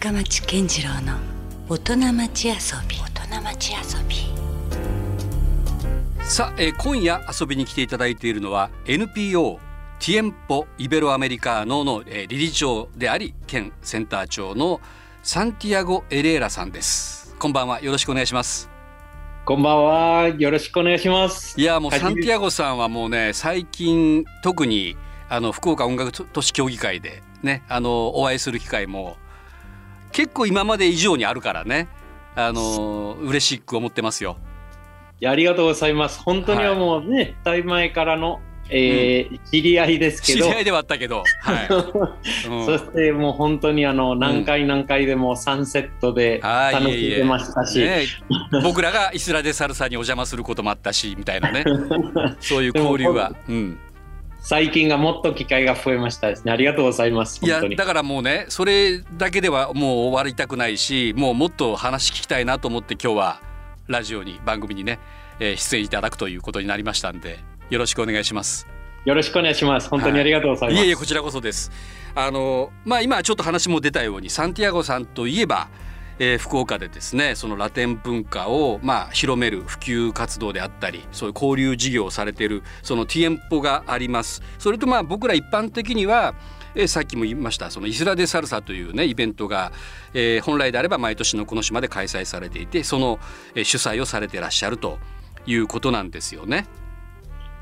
深町健次郎の大人町遊び。大人町遊び。さあ、えー今夜遊びに来ていただいているのは NPO ティエンポ・イベロアメリカーノの、えー理事長であり県センター長のサンティアゴ・エレーラさんです。こんばんは。よろしくお願いします。こんばんは。よろしくお願いします。いやもうサンティアゴさんはもうね最近特にあの福岡音楽都市協議会でねあのお会いする機会も結構今まで以上にあるからね。あの嬉しく思ってますよ。いやありがとうございます。本当にはもうね、だいぶ前からの、えー知り合いですけど。知り合いではあったけど、はい。うん。そしてもう本当にあの何回何回でもサンセットではい楽しんでましたし、ね、僕らがイスラデサルサにお邪魔することもあったしみたいなね。そういう交流は、うん、最近がもっと機会が増えましたですね。ありがとうございます。いや。だからもうねそれだけではもう終わりたくないしもうもっと話聞きたいなと思って今日はラジオに番組にね、えー出演いただくということになりましたんでよろしくお願いします。よろしくお願いします。本当にありがとうございます。いえいえこちらこそです。あのまあ今ちょっと話も出たようにサンティアゴさんといえば、えー福岡でですねそのラテン文化をまあ広める普及活動であったりそういう交流事業をされているそのティエンポがあります。それとまあ僕ら一般的にはえーさっきも言いましたそのイスラデサルサというねイベントが、えー本来であれば毎年のこの島で開催されていてその、えー主催をされていらっしゃるということなんですよね。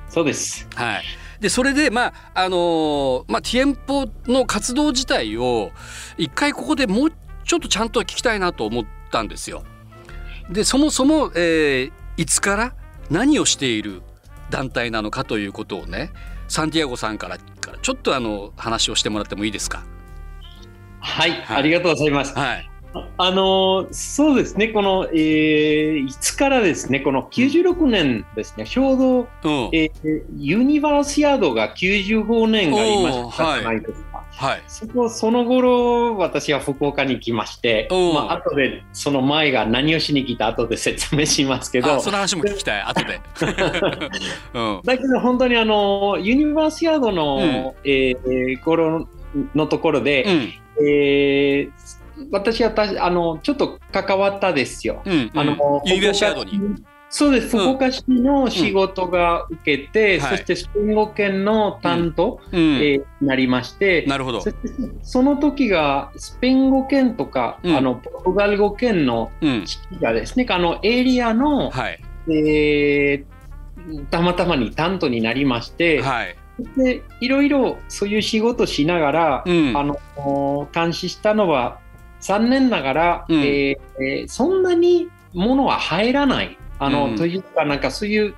そうです。はい、でそれでまああのーまあティエンポの活動自体を一回ここでもうちょっとちゃんと聞きたいなと思ったんですよ。でそもそも、えーいつから何をしている団体なのかということをねサンティアゴさんからちょっとあの話をしてもらってもいいですか？はい、はいありがとうございます。はい、あのそうですね、この、えーいつからですね、この96年ですね、ちょうど、うんえーユニバーシアードが95年がいまおーしたじゃないですか。はい。そこその頃私は福岡に来まして、まあ後でその前が何をしに来た後で説明しますけどあその話も聞きたい。後で。うん。だけど本当にあのユニバーシアードの、うん。えー頃のところで、うん。えー私はたあのちょっと関わったですよ。うんあのユニバーシアードに。そうです、うん。福岡市の仕事が受けて、はい。そしてスペイン語圏の担当、うん。えーなりまして、なるほど。そ。その時がスペイン語圏とか、うん。あのポルトガル語圏のうん。地域がですね、あのエリアの、はい。えーたまたまに担当になりまして、はい。でいろいろそういう仕事しながら、うん。あの監視したのは残念ながら、うん。えーえーそんなにものは入らないあの、うんというかなんかそういう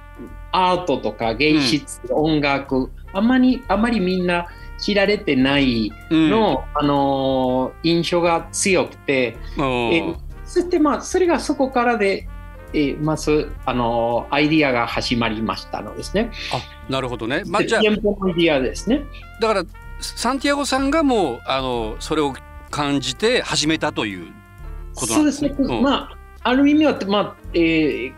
アートとか芸術、音楽あんまりあんまりみんな知られてないうんの、あのー印象が強くて、うんえそしてまあそれがそこからで、えーまず、あのーアイディアが始まりましたのですね。あなるほどね。まあ、でじゃあアイディアですね。だからサンティアゴさんがもうあのそれを感じて始めたということなそうですすんでねね。。まあある意味は、まあえー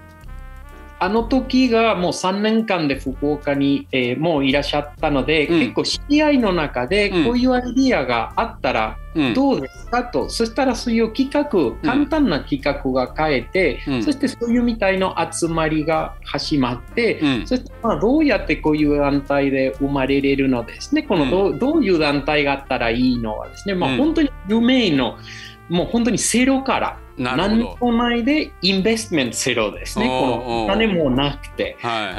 あの時がもう3年間で福岡に、えーもういらっしゃったので、うん。結構知り合いの中でうん。こういうアイディアがあったらうん。どうですか？と、そしたらそういう企画簡単な企画が変えて、うん。そしてそういうみたいな集まりが始まって、うん。そしてまあどうやってこういう団体で生まれれるのですね、このどうどういう団体があったらいいのはですね、まうん。あ、本当に夢の、もう本当にゼロから、何。もないでインベストメントゼロですね、このお金もなくて、はいはい。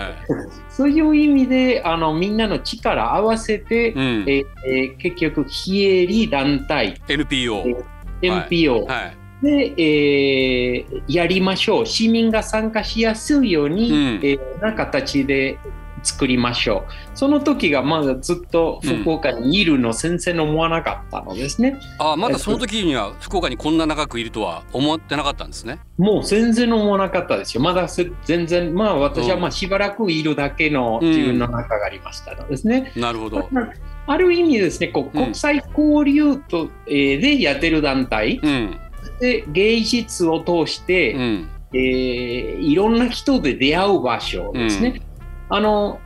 そういう意味であのみんなの力合わせて、うん。えーえー結局、非営利団体、NPO。NPO はい。で、えーやりましょう、市民が参加しやすいように、うんえーな形で作りましょう。その時がまだずっと福岡にいるの、先生の思わなかったのですね。あまだその時には福岡にこんな長くいるとは思ってなかったんですね？もう全然思わなかったですよ。まだせ全然、まあ私はうんまあしばらくいるだけの自分の中がありましたのですね。なるほど。ある意味ですね、こううん国際交流と、えーでやってる団体うんで芸術を通して、うんえーいろんな人で出会う場所ですね。あの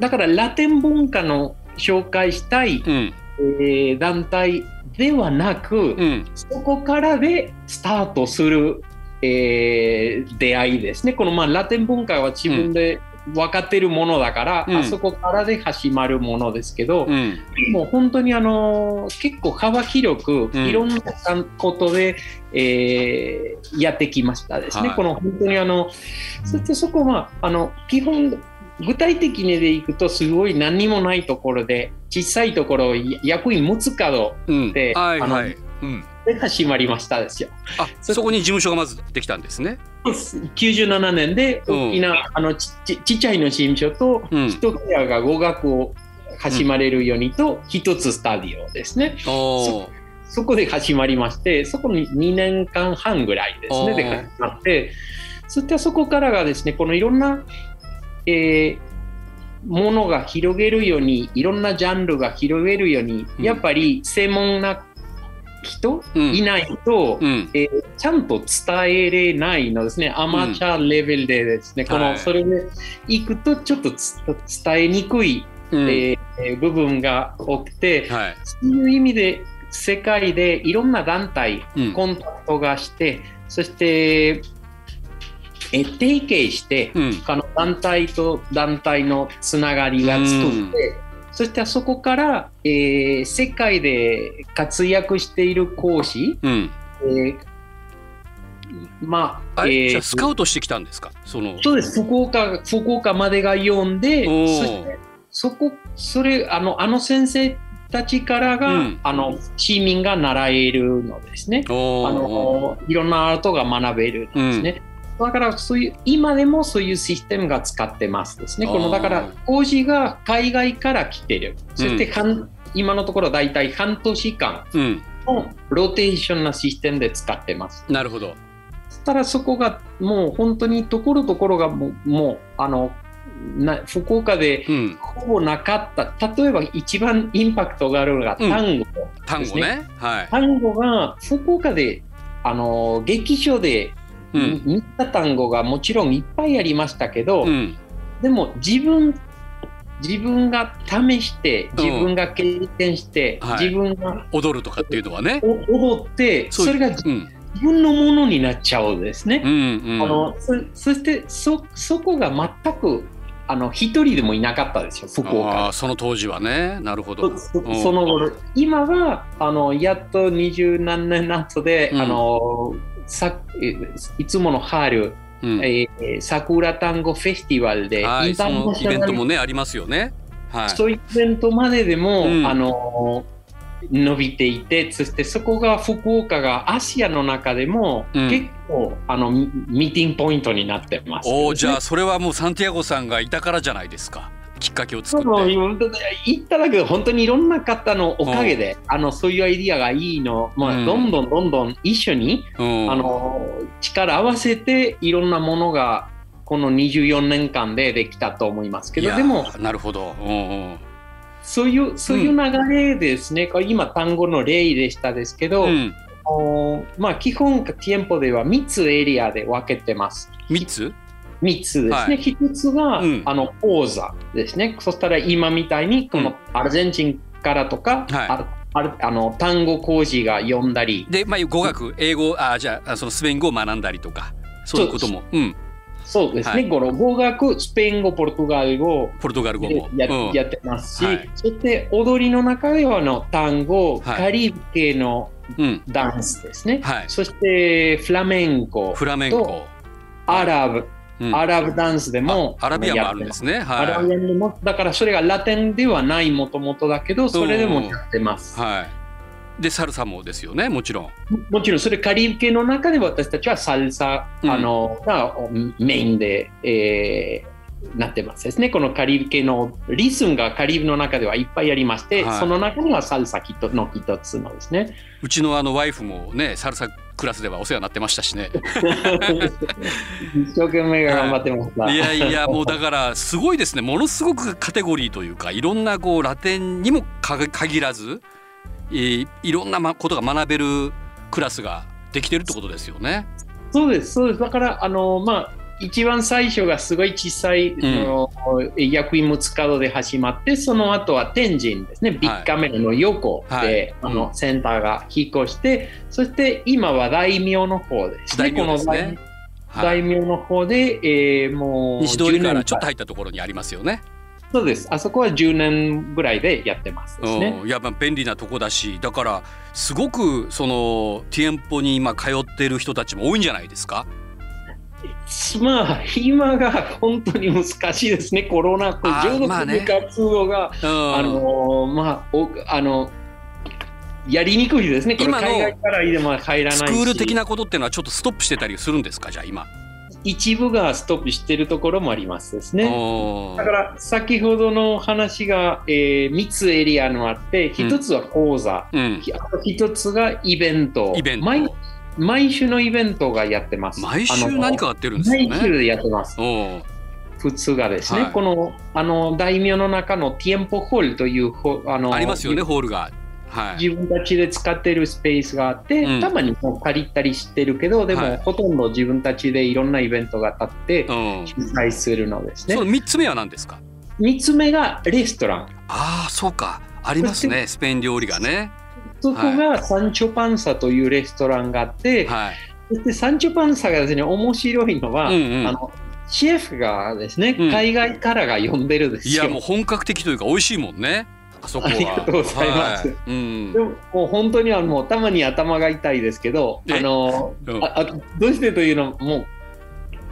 だからラテン文化の紹介したい、うんえー団体ではなく、うんそこからでスタートする、えー出会いですね。このまあラテン文化は自分で分かっているものだから、うん。あそこからで始まるものですけど、うん。もう本当にあの結構幅広くうん。いろんなことで、えーやってきましたですね。はい。この本当にあのそしてそこはあの基本具体的にでいくとすごい何にもないところで小さいところを役員持つかどうん。であのはい。はいうんで始まりましたですよ。あそこに事務所がまずできたんですね。97年で大きな、あのちちちっちゃいの事務所とうん。一部屋が語学を始まれるようにと一つスタディオですね。おー。そこで始まりまして、そこに2年間半ぐらいですね、で始まって、そしてそこからがですね、このいろんな、えーものが広げるように、いろんなジャンルが広げるように、うん。やっぱり専門な人？うん。いないと、うん。えーちゃんと伝えれないのですね、アマチュアレベルでですね、こはい。のそれで行くとちょっとつ伝えにくい、うん。えー部分が多くて、はい。そういう意味で世界でいろんな団体、うん。コンタクトがして、そして、え提携して、うん。他の団体と団体のつながりが作って、うんそしてそこから、えー世界で活躍している講師、うん。えーまあ、あれ？えースカウトしてきたんですか？その。そうです。福岡福岡までが読んでそしてそこそれあのあの先生たちからが、うん。あの市民が習えるのですね。あのいろんなアートが学べるんですね。だからそういう今でもそういうシステムが使ってますですね。このだから講師が海外から来てる。そして半、今のところ大体半年間うん。のローテーションなシステムで使ってます。なるほど。そしたらそこがもう本当にところどころがもうもうあのな福岡でうん。ほぼなかった。例えば一番インパクトがあるのがうん。単語、単語ね。はい。単語が福岡であの劇場でうん。見た単語がもちろんいっぱいありましたけど、うん。でも自分自分が試してうん。自分が経験して、はい。自分が踊るとかっていうのはね。お踊ってそれが自うん。分のものになっちゃうんですね。うんうん。あのそそしてそそこが全くあの一人でもいなかったですよ福あ岡ーその当時はね。なるほど。その頃今はあのやっと二十何年後で、うん。あのさえいつもの春、うん。えー桜単語フェスティバルで、はいそのイベントもねありますよね。はい。そういうイベントまででも、うん。あの伸びていてそしてそこが福岡がアジアの中でも、うん。結構あのミミーティングポイントになってます、おーじゃあそれはもうサンティアゴさんがいたからじゃないですかきっかけをそ作って。う言っただけど本当にいろんな方のおかげで、あのそういうアイディアがいいの、まあうん。どんどんどんどん一緒に、うん。あの力合わせていろんなものがこの24年間でできたと思いますけどでもなるほど。うんうん。そういうそういう流れですね、これ今単語の例でしたですけど、まあ、基本店舗では3つエリアで分けてます。三つ？3つですはね。1つが、うん。あの講座ですね。そしたら今みたいにこうん。のアルゼンチンからとか、はい。ああるあの単語講師が読んだり、でまあ語学英語あじゃあそのスペイン語を学んだりとかそういうことも。うん。そうですね、はい。語学、スペイン語、ポルトガル語ポルトガル語でもや,、うん。やってますし、はい。そして踊りの中ではあの単語、はい。カリブ系のうん。ダンスですね。はい。そしてフラメンコ、フラメンコ。アラブ、うん。アラブダンスでもあアラビアもあるんですね。アラはビアンでもだからそれがラテンではないもともとだけどそれでもやってます。い。はい。でサルサもですよねもちろん。もちろんそれカリブ系の中で私たちはサルサ、うん。あのがメインで、えーなってますですね。このカリブ系のリズムがカリブの中ではいっぱいありまして、はい。その中にはサルサの一つのですね。うちのあのワイフもねサルサクラスではお世話になってましたしね 一生懸命頑張ってました。いやいやもうだからすごいですねものすごくカテゴリーというかいろんなこうラテンにもか限らず、えーいろんなまことが学べるクラスができてるってことですよね。そうです、そうです。だから、あの、まあ、一番最初がすごい小さい、んの役員睦角で始まってその後は天神ですね。ビッグカメラの横で、はい。あのうんセンターが引っ越してそして今は大名の方ですね。大名ですね。大名の方で、えーもう西通りか10ら年ちょっと入ったところにありますよね。そうです。あそこは10年ぐらいでやってますね。うん、いやまあ便利なとこだしだからすごくそのティエンポに今通ってる人たちも多いんじゃないですか？まあ今が本当に難しいですねコロナ禍あー上手まあね部活動が、うんあのまあおあのやりにくいですね。今の海外からでも入らないし。スクール的なことっていうのはちょっとストップしてたりするんですか？じゃあ今。一部がストップしてるところもありますですね。だから先ほどの話が、えー、3つエリアのあって、1つは講座、うん、あと1つがイベント。イベント毎毎週のイベントがやってます。毎週何かやってるんですよね。毎週でやってます。普通がですね、はいこのあの大名の中のティエンポホールというほあのありますよねホールが。はい。自分たちで使ってるスペースがあって、うんたまにもう借りたりしてるけどでも、はいほとんど自分たちでいろんなイベントが立ってうん。主催するのですね。その三つ目は何ですか？3つ目がレストラン。ああそうかありますねスペイン料理がね。そこがサンチョパンサというレストランがあって、はい。そしてサンチョパンサがですね面白いのは、うんうんあのシェフがですね、うん海外からが呼んでるんですよ。いやもう本格的というか美味しいもんね。あそこは。ありがとうございますはいうんで。ももう本当にあのもうたまに頭が痛いですけど、えあのうんああどうしてというのもう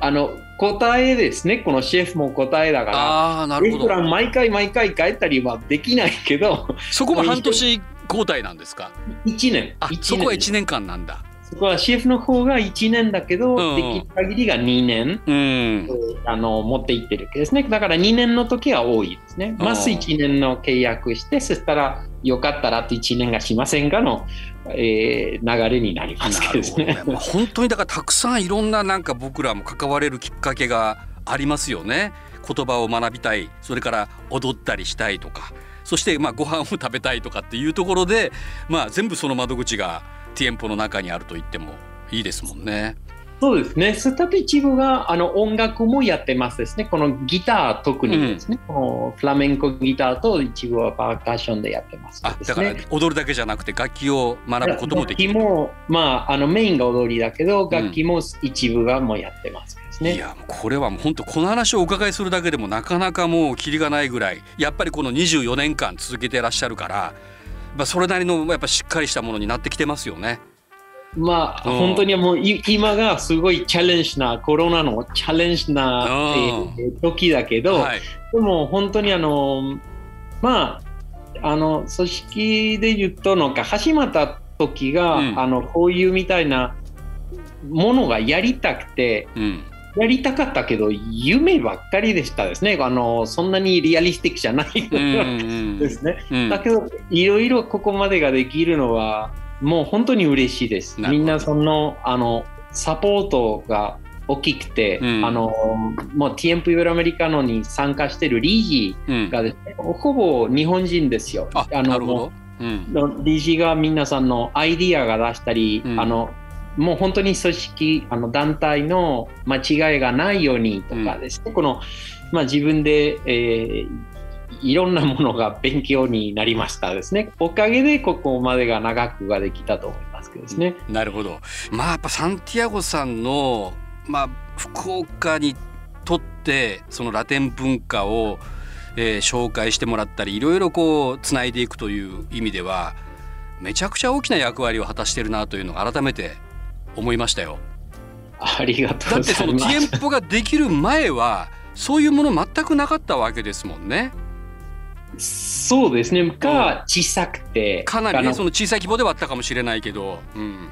あの答えですね、このシェフも答えだから、ああなるほど。レストラン毎回毎回帰ったりはできないけど、そこも半年交代なんですか？1年、あ一そこは一年間なんだ。そこはシェフの方が1年だけど、うんできる限りが2年、うん。あの持っていってるわけですね。だから2年の時は多いですね。うんまず1年の契約して、そしたらよかったらあと1年がしませんかの、えー流れになりますけどね。まあ本当にだからたくさんいろんななんか僕らも関われるきっかけがありますよね。言葉を学びたいそれから踊ったりしたいとかそしてまあご飯を食べたいとかっていうところで、まあ、全部その窓口がティエンポの中にあると言ってもいいですもんね。そうですね。そして一部があの音楽もやってますですね。このギター特にですね。このフラメンコギターと一部はパーカッションでやってますですあだからね。踊るだけじゃなくて楽器を学ぶこともできる。楽器も、まあ、あのメインが踊りだけど、楽器も一部がもうやってますですね。いやこれはもう本当この話をお伺いするだけでもなかなかもうキリがないぐらいやっぱりこの24年間続けてらっしゃるから、まあ、それなりのやっぱしっかりしたものになってきてますよね。まあ、うん。本当にもうい今がすごいチャレンジな、コロナのチャレンジな、うん。えー時だけど、はい、でも本当にあの、まあ、あの組織で言うとなんか始まった時が、うん。あのこういうみたいなものがやりたくてうんやりたかったけど夢ばっかりでしたですね。あのそんなにリアリスティックじゃないうんうんですね、うん。だけどいろいろここまでができるのはもう本当に嬉しいです。みんなそのあのサポートが大きくて、うん。あのもう TMP イベロアメリカノに参加してる理事うんがですね、ほぼ日本人ですよ。あのなるほど。うん。の理事が皆さんのアイディアが出したり、うん。あのもう本当に組織あの団体の間違いがないようにとかですね、この、まあ、自分で、えーいろんなものが勉強になりましたですね。おかげでここまでが長くができたと思いますけどですね。なるほど。まあやっぱサンティアゴさんのまあ福岡にとってそのラテン文化を、えー紹介してもらったりいろいろこうつないでいくという意味ではめちゃくちゃ大きな役割を果たしてるなというのを改めて思いましたよ。ありがとうだって。そのティエンポができる前はそういうもの全くなかったわけですもんね。そうですね。が小さくて、かなりねその小さい規模ではあったかもしれないけど、うん、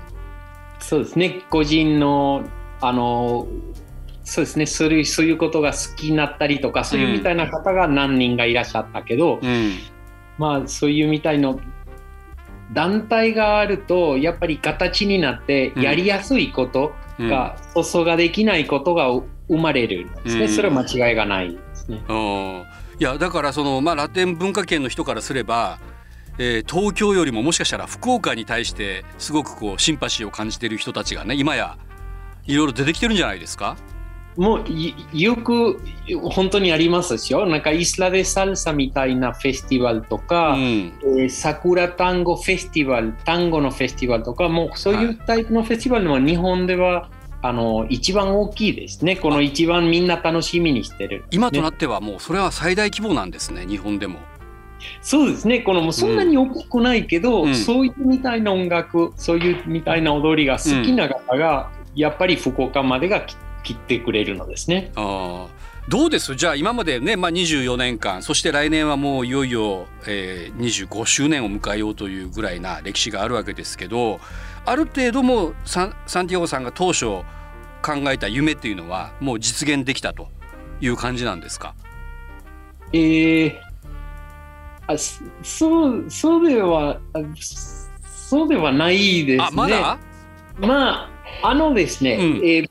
そうですね、個人の、あの、そうですね、そういうそういうことが好きになったりとか、そういうみたいな方が何人がいらっしゃったけど、うん、まあ、そういうみたいの団体があると、やっぱり形になって、うん。やりやすいことうん。が、粗相ができないことが生まれるんですね。うん。それは間違いがないですね。うんいやだからその、まあ、ラテン文化圏の人からすれば、えー東京よりももしかしたら福岡に対してすごくこうシンパシーを感じている人たちがね今やいろいろ出てきてるんじゃないですか？もういよく本当にありますしよ。なんかイスラでサルサみたいなフェスティバルとか、うんえー桜単語フェスティバル、単語のフェスティバルとか、もうそういうタイプのフェスティバルも日本ではあの一番大きいですね。この一番みんな楽しみにしてる。今となってはもうそれは最大規模なんですね日本でも。そうですね。このもうそんなに大きくないけど、うんそういうみたいな音楽、そういうみたいな踊りが好きな方が、やっぱり福岡までがき来てくれるのですね。あー。どうです？じゃあ今までね、まあ、24年間そして来年はもういよいよ、えー、25周年を迎えようというぐらいな歴史があるわけですけどある程度もうサンサンティアゴさんが当初考えた夢っていうのはもう実現できたという感じなんですか？えー、あそそうそうではあそうではないですね。あまだ？まああのですね、うん。えー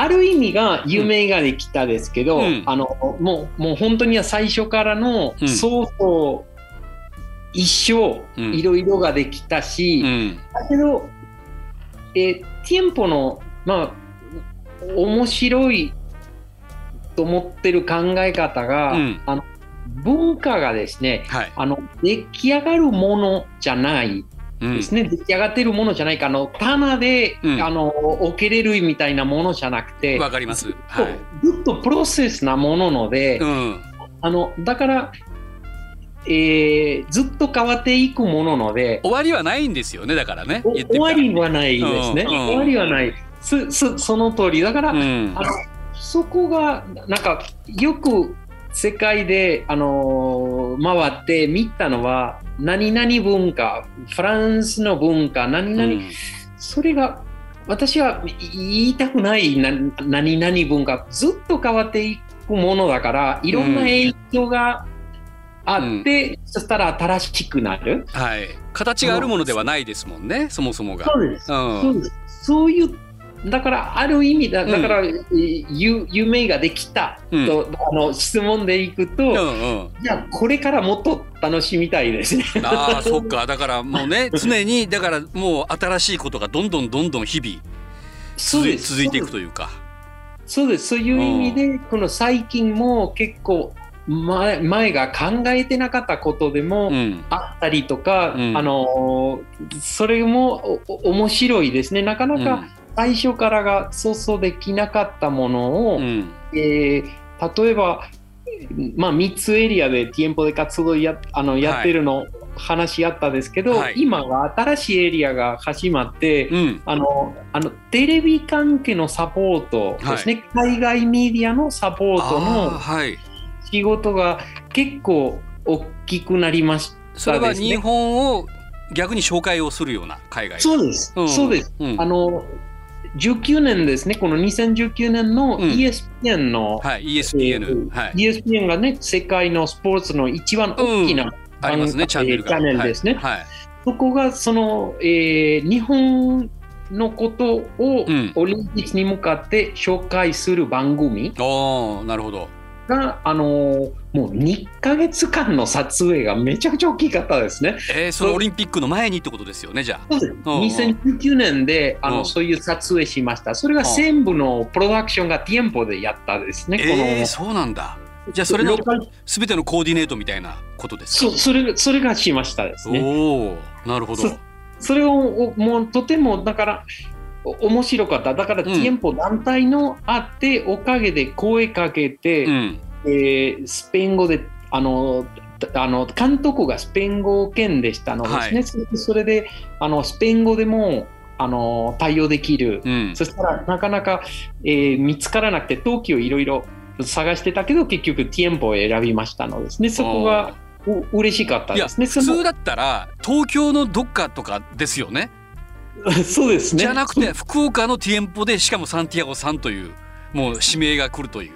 ある意味が夢ができたですけど、うん。あのもうもう本当には最初からのうん。そうそう一生うん。いろいろができたし、うん。だけど、えー、テンポのまあ面白いと思ってる考え方が、うん。あの文化がですねはい、あの出来上がるものじゃない。うんですね、出来上がってるものじゃないか。あの棚で、うん。あの置けれるみたいなものじゃなくてわかります。ずっとはい。ずっとプロセスなものので、うん。あのだから、えーずっと変わっていくものので終わりはないんですよねだからね。終わりはないですね、うんうん。終わりはない。すすその通り。だから、うん。あのそこがなんかよく世界で、あのー回って見たのは何々文化フランスの文化何々、うん。それが私は言いたくないな何々文化ずっと変わっていくものだからいろんな影響があって、そしたら新しくなる。はい。形があるものではないですもんねそもそもが。そうです。うん。そうです。そういうだからある意味だうんだから、えーゆ夢ができたと、あの質問でいくと、うんうん。じゃあこれからもっと楽しみたいですね。ああそっか。だからもうね 常にだからもう新しいことがどんどんどんどん日々続い続いていくというか。そうです。そういう意味で、この最近も結構前前が考えてなかったことでもうん。あったりとか、うん。あのそれも面白いですね。なかなか最初からが想像できなかったものを、うん。うんえー例えば、まあ、3つエリアでティエンポで活動やあのやってるの、話あったですけど、はい。今は新しいエリアが始まって、うん。あのあのテレビ関係のサポートですね、海外メディアのサポートのはい。仕事が結構大きくなりましたそれは日本を逆に紹介をするような海外。そうです、うん。そうです。うん。あの19年ですね、この2019年のうん。ESPN の、はい ESPN はい。ESPN がね、世界のスポーツの一番大きな、ありまチャンネルですね。はい。はいそこがその、えー日本のことをうん。オリンピックに向かって紹介する番組おーなるほど。が、あのーもう2ヶ月間の撮影がめちゃくちゃ大きかったですね。えーそのオリンピックの前にってことですよねじゃあそうですうん2019年であうんのそういう撮影しました。それが全部のプロダクションがティエンポでやったですね。このえーそうなんだじゃあそれのローカル全てのコーディネートみたいなことですか？そそれがそれがしましたですね。おおなるほどそそれをおもうとてもだからお面白かった。だから、んティエンポ団体のあっておかげで声かけて、うんえースペイン語であのあの監督がスペイン語圏でしたのですね。はいそそれであのスペイン語でもあの対応できる。うんそしたらなかなか、えー見つからなくて東京いろいろ探してたけど結局ティエンポを選びましたのですね。そこがう嬉しかったですね。普通だったら東京のどっかとかですよねそうですね。じゃなくて福岡のティエンポでしかもサンティアゴさんというもう指名が来るという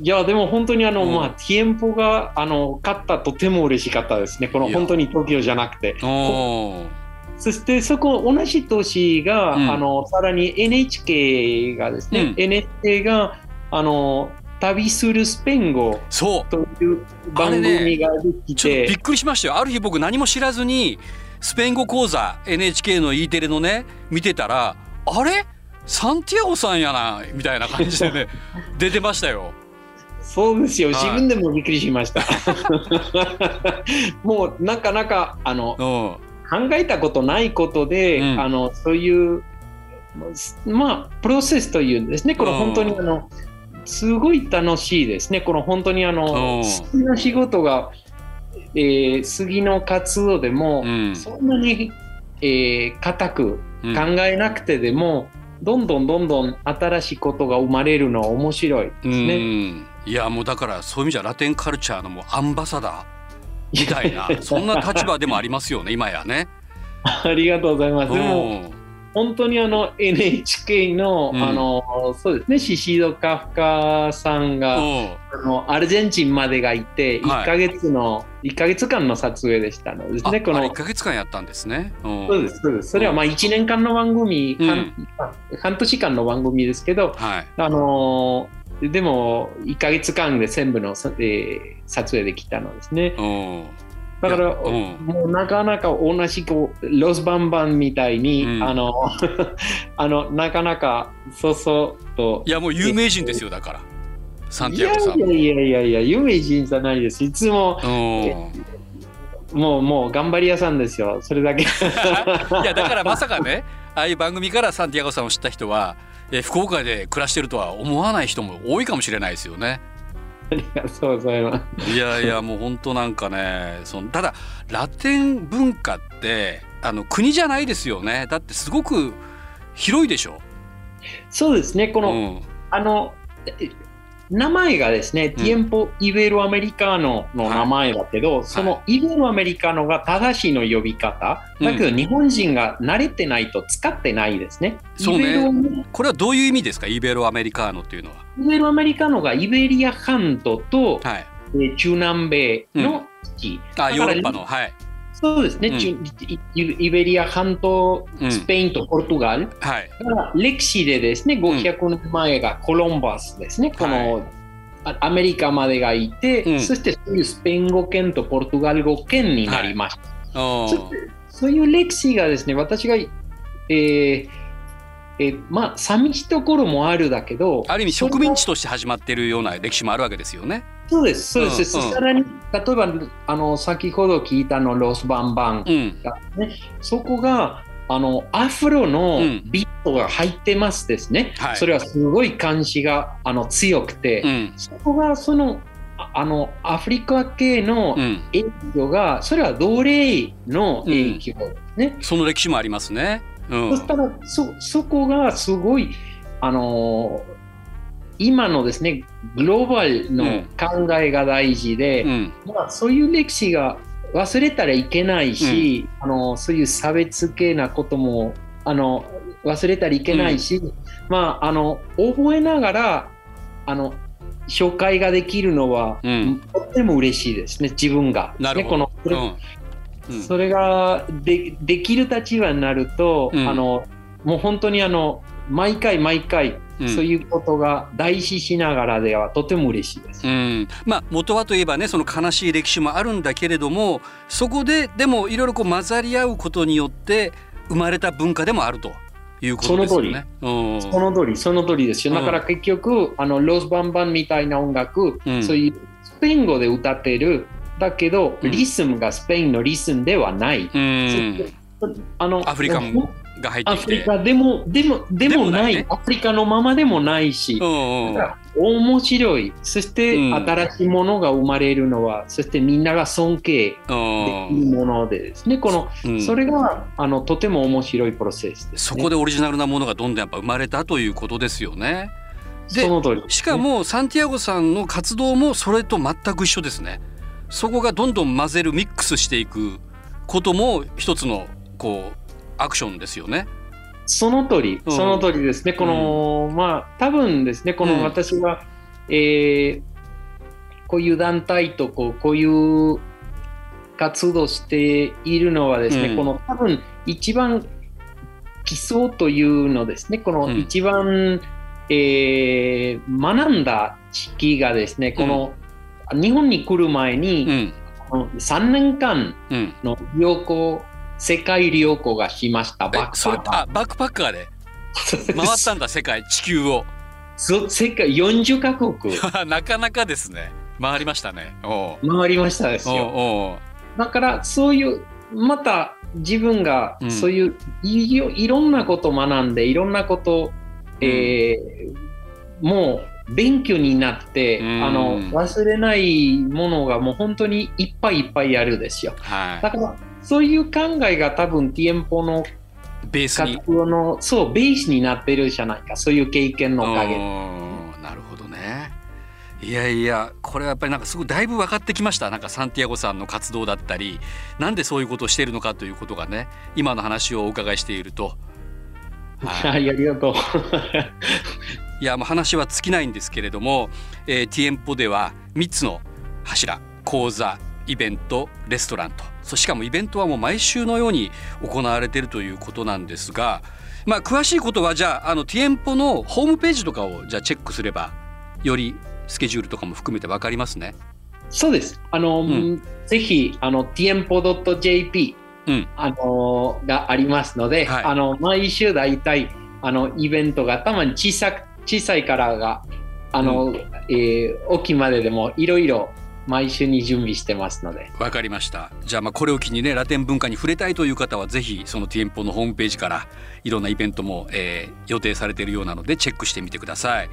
いやでも本当にあの、うん。まあティエンポがあの勝ったとても嬉しかったですね。この本当に東京じゃなくて。そしてそこ同じ年が、うん。あのさらに NHK がですね、うん。NHK があの旅するスペイン語そう。という番組ができて、ちょっとびっくりしましたよ。ある日僕何も知らずにスペイン語講座 NHK の E テレのね見てたらあれ？サンティアゴさんやなみたいな感じでね 出てましたよ。そうですよ、はい自分でもびっくりしました。もうなかなかあのう。ん考えたことないことで、うん。あのそういうまあプロセスというんですね。これう。ん本当にあのすごい楽しいですね。この本当にあうんの好きな仕事が、えー次の活動でも、うん。そんなに、えー固くうん。考えなくてでも、どんどんどんどん新しいことが生まれるのは面白いですうね。んいやもうだからそういう意味じゃラテンカルチャーのもうアンバサダーみたいなそんな立場でもありますよね今やね。ありがとうございます。でもうん本当にあの NHK の、うんあのそうですねシシド・カフカさんが、うんあのアルゼンチンまでがいてはい1ヶ月の、一ヶ月間の撮影でしたのですあね。このあれ1ヶ月間やったんですね。うんそうですそうです。それはまあ1年間の番組、うん半半年間の番組ですけど、はいあのーでも1ヶ月間で全部の、さえー撮影できたのですね。うん。だから、もうなかなか同じこうロスバンバンみたいに、うん。あの あのなかなかそうそうと。いやもう有名人ですよだから。サンいティアゴさんいやいやいやいや有名人じゃないです。いつもうん。もうもう頑張り屋さんですよ。それだけ。いやだからまさかねああいう番組からサンティアゴさんを知った人は、えー福岡で暮らしてるとは思わない人も多いかもしれないですよね。ありがとうございますいやいやもう本当なんかねそのただラテン文化ってあの国じゃないですよねだってすごく広いでしょ。そうですねこの、うんあのえ名前がですね、ティエンポ・イベロアメリカノの名前だけど、そのイベロアメリカノが正しいの呼び方、うん。だけど日本人が慣れてないと使ってないですね。そうね。これはどういう意味ですか？イベロアメリカーノっていうのは。イベロアメリカノがイベリア半島と、はい。えー中南米の地、あヨーロッパだの。はいそうですね、うん。中イイベリア半島、うん。スペインとポルトガル、はい。だから歴史でですね、500年前がコロンバスですね、この、はアメリカまでがいて、うん。そしてそういうスペイン語圏とポルトガル語圏になりました。うんそういう歴史がですね、私が、えーえーまあ、寂しいところもあるだけど、ある意味植民地として始まっているような歴史もあるわけですよね。そうです、そうです。うんうんさらに、例えば、あの、先ほど聞いたの、ロスバンバンうん。そこが、あの、アフロのうんビートが入ってますですね。はいそれはすごい感じがあの強くて、うん。そこがその、ああの、アフリカ系のうん。影響が、それは奴隷の影響ですね。その歴史もありますね。うん。そしたらそそこがすごいあのー今のですねグローバルの考えが大事で、うん。まあ、そういう歴史が忘れたらいけないし、あのそういう差別系なこともあの忘れたらいけないし、まああの覚えながらあの紹介ができるのは、うんとっても嬉しいですね自分が。なるほど。ねこのうん。うんそれがでできる立場になると、うんあのもう本当にあの毎回毎回、うん。そういうことが大事しながらではとても嬉しいです。うん、まあ元はといえばねその悲しい歴史もあるんだけれどもそこででもいろいろこう混ざり合うことによって生まれた文化でもあるということですよね。うん。その通り、その通りですよ。うん。だから結局、あのロスバンバンみたいな音楽、うん。そういうスペイン語で歌ってる、だけど、うん。リズムがスペインのリズムではない。うん。あのアフリカンが入ってきて。アフリカでも、でも、でもないねアフリカのままでもないし、うんうん面白い。そしてうん新しいものが生まれるのは、そしてみんなが尊敬できるものでですね、この、うんそれがあのとても面白いプロセスです、ね。そこでオリジナルなものがどんどんやっぱ生まれたということですよね。でしかもサンティアゴさんの活動もそれと全く一緒ですね。そこがどんどん混ぜるミックスしていくことも一つのこうアクションですよね。その通り、うん。その通りですね。この、まあ、多分ですね、こうん。の私が、えーこういう団体とこうこういう活動しているのはですね、うん。この多分一番基礎というのですね、このうん。一番、えー学んだ時期がですね、この、日本に来る前に、うん。この3年間うん。の旅行、世界旅行がしました。バックパッカー。あバックパッカーで？回ったんだ世界地球を。そ世界40カ国。なかなかですね。回りましたね。回りましたですよ。だからそういうまた自分がうん。そういういろいろんなことを学んでいろんなこと、えーもう勉強になって、うん。あの忘れないものがもう本当にいっぱいいっぱいあるですよ。はだからそういう考えが多分ティエンポのいベーのそうベースになってるじゃないか。そういう経験のおかげ。なるほどね。いやいやこれはやっぱりなんかすごいだいぶ分かってきました。なんかサンティアゴさんの活動だったりなんでそういうことをしているのかということがね今の話をお伺いしていると、はい。は い、ありがとう。いやもう話は尽きないんですけれども、えー、ティエンポでは3つの柱講座イベントレストランとそしかもイベントはもう毎週のように行われているということなんですが、まあ、詳しいことはじゃああのティエンポのホームページとかをじゃあチェックすればよりスケジュールとかも含めて分かりますね。そうです。あの、んぜひ、あの、tiempo.jp、うんあの、がありますので、はいあの、毎週大体、あの、イベントがたまに小さく、小さいからが、あの、えー大きいまででもいろいろ毎週に準備してますので。わかりましたじゃあまあこれを機にねラテン文化に触れたいという方はぜひそのティエンポのホームページからいろんなイベントも、えー予定されているようなのでチェックしてみてください、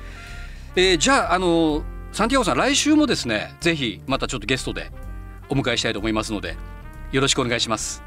えーじゃああのサンティアゴさん来週もですねぜひまたちょっとゲストでお迎えしたいと思いますのでよろしくお願いします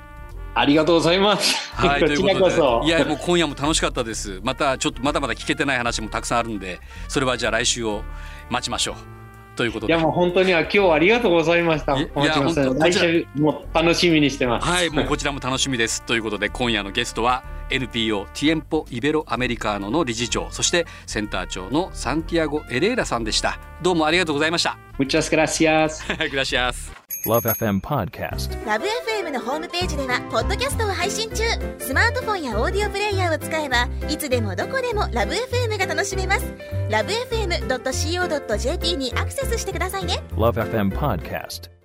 ありがとうございます。はい ということ。でいやもう今夜も楽しかったですまたちょっとまだまだ聞けてない話もたくさんあるんでそれはじゃあ来週を待ちましょうということでいやもう本当には今日はありがとうございました。いや本当来週も楽しみにしてます。はい、もうこちらも楽しみです。ということで今夜のゲストは NPO ティエンポイベロアメリカーノの理事長そしてセンター長のサンティアゴ・エレーラさんでした。どうもありがとうございました。Muchas gracias. グラシアス。Love FM Podcast. ラブ f m のホームページではポッドキャストを配信中スマートフォンやオーディオプレイヤーを使えばいつでもどこでもラブ f m が楽しめますラブ FM.co.jp にアクセスしてくださいね Love FM Podcast.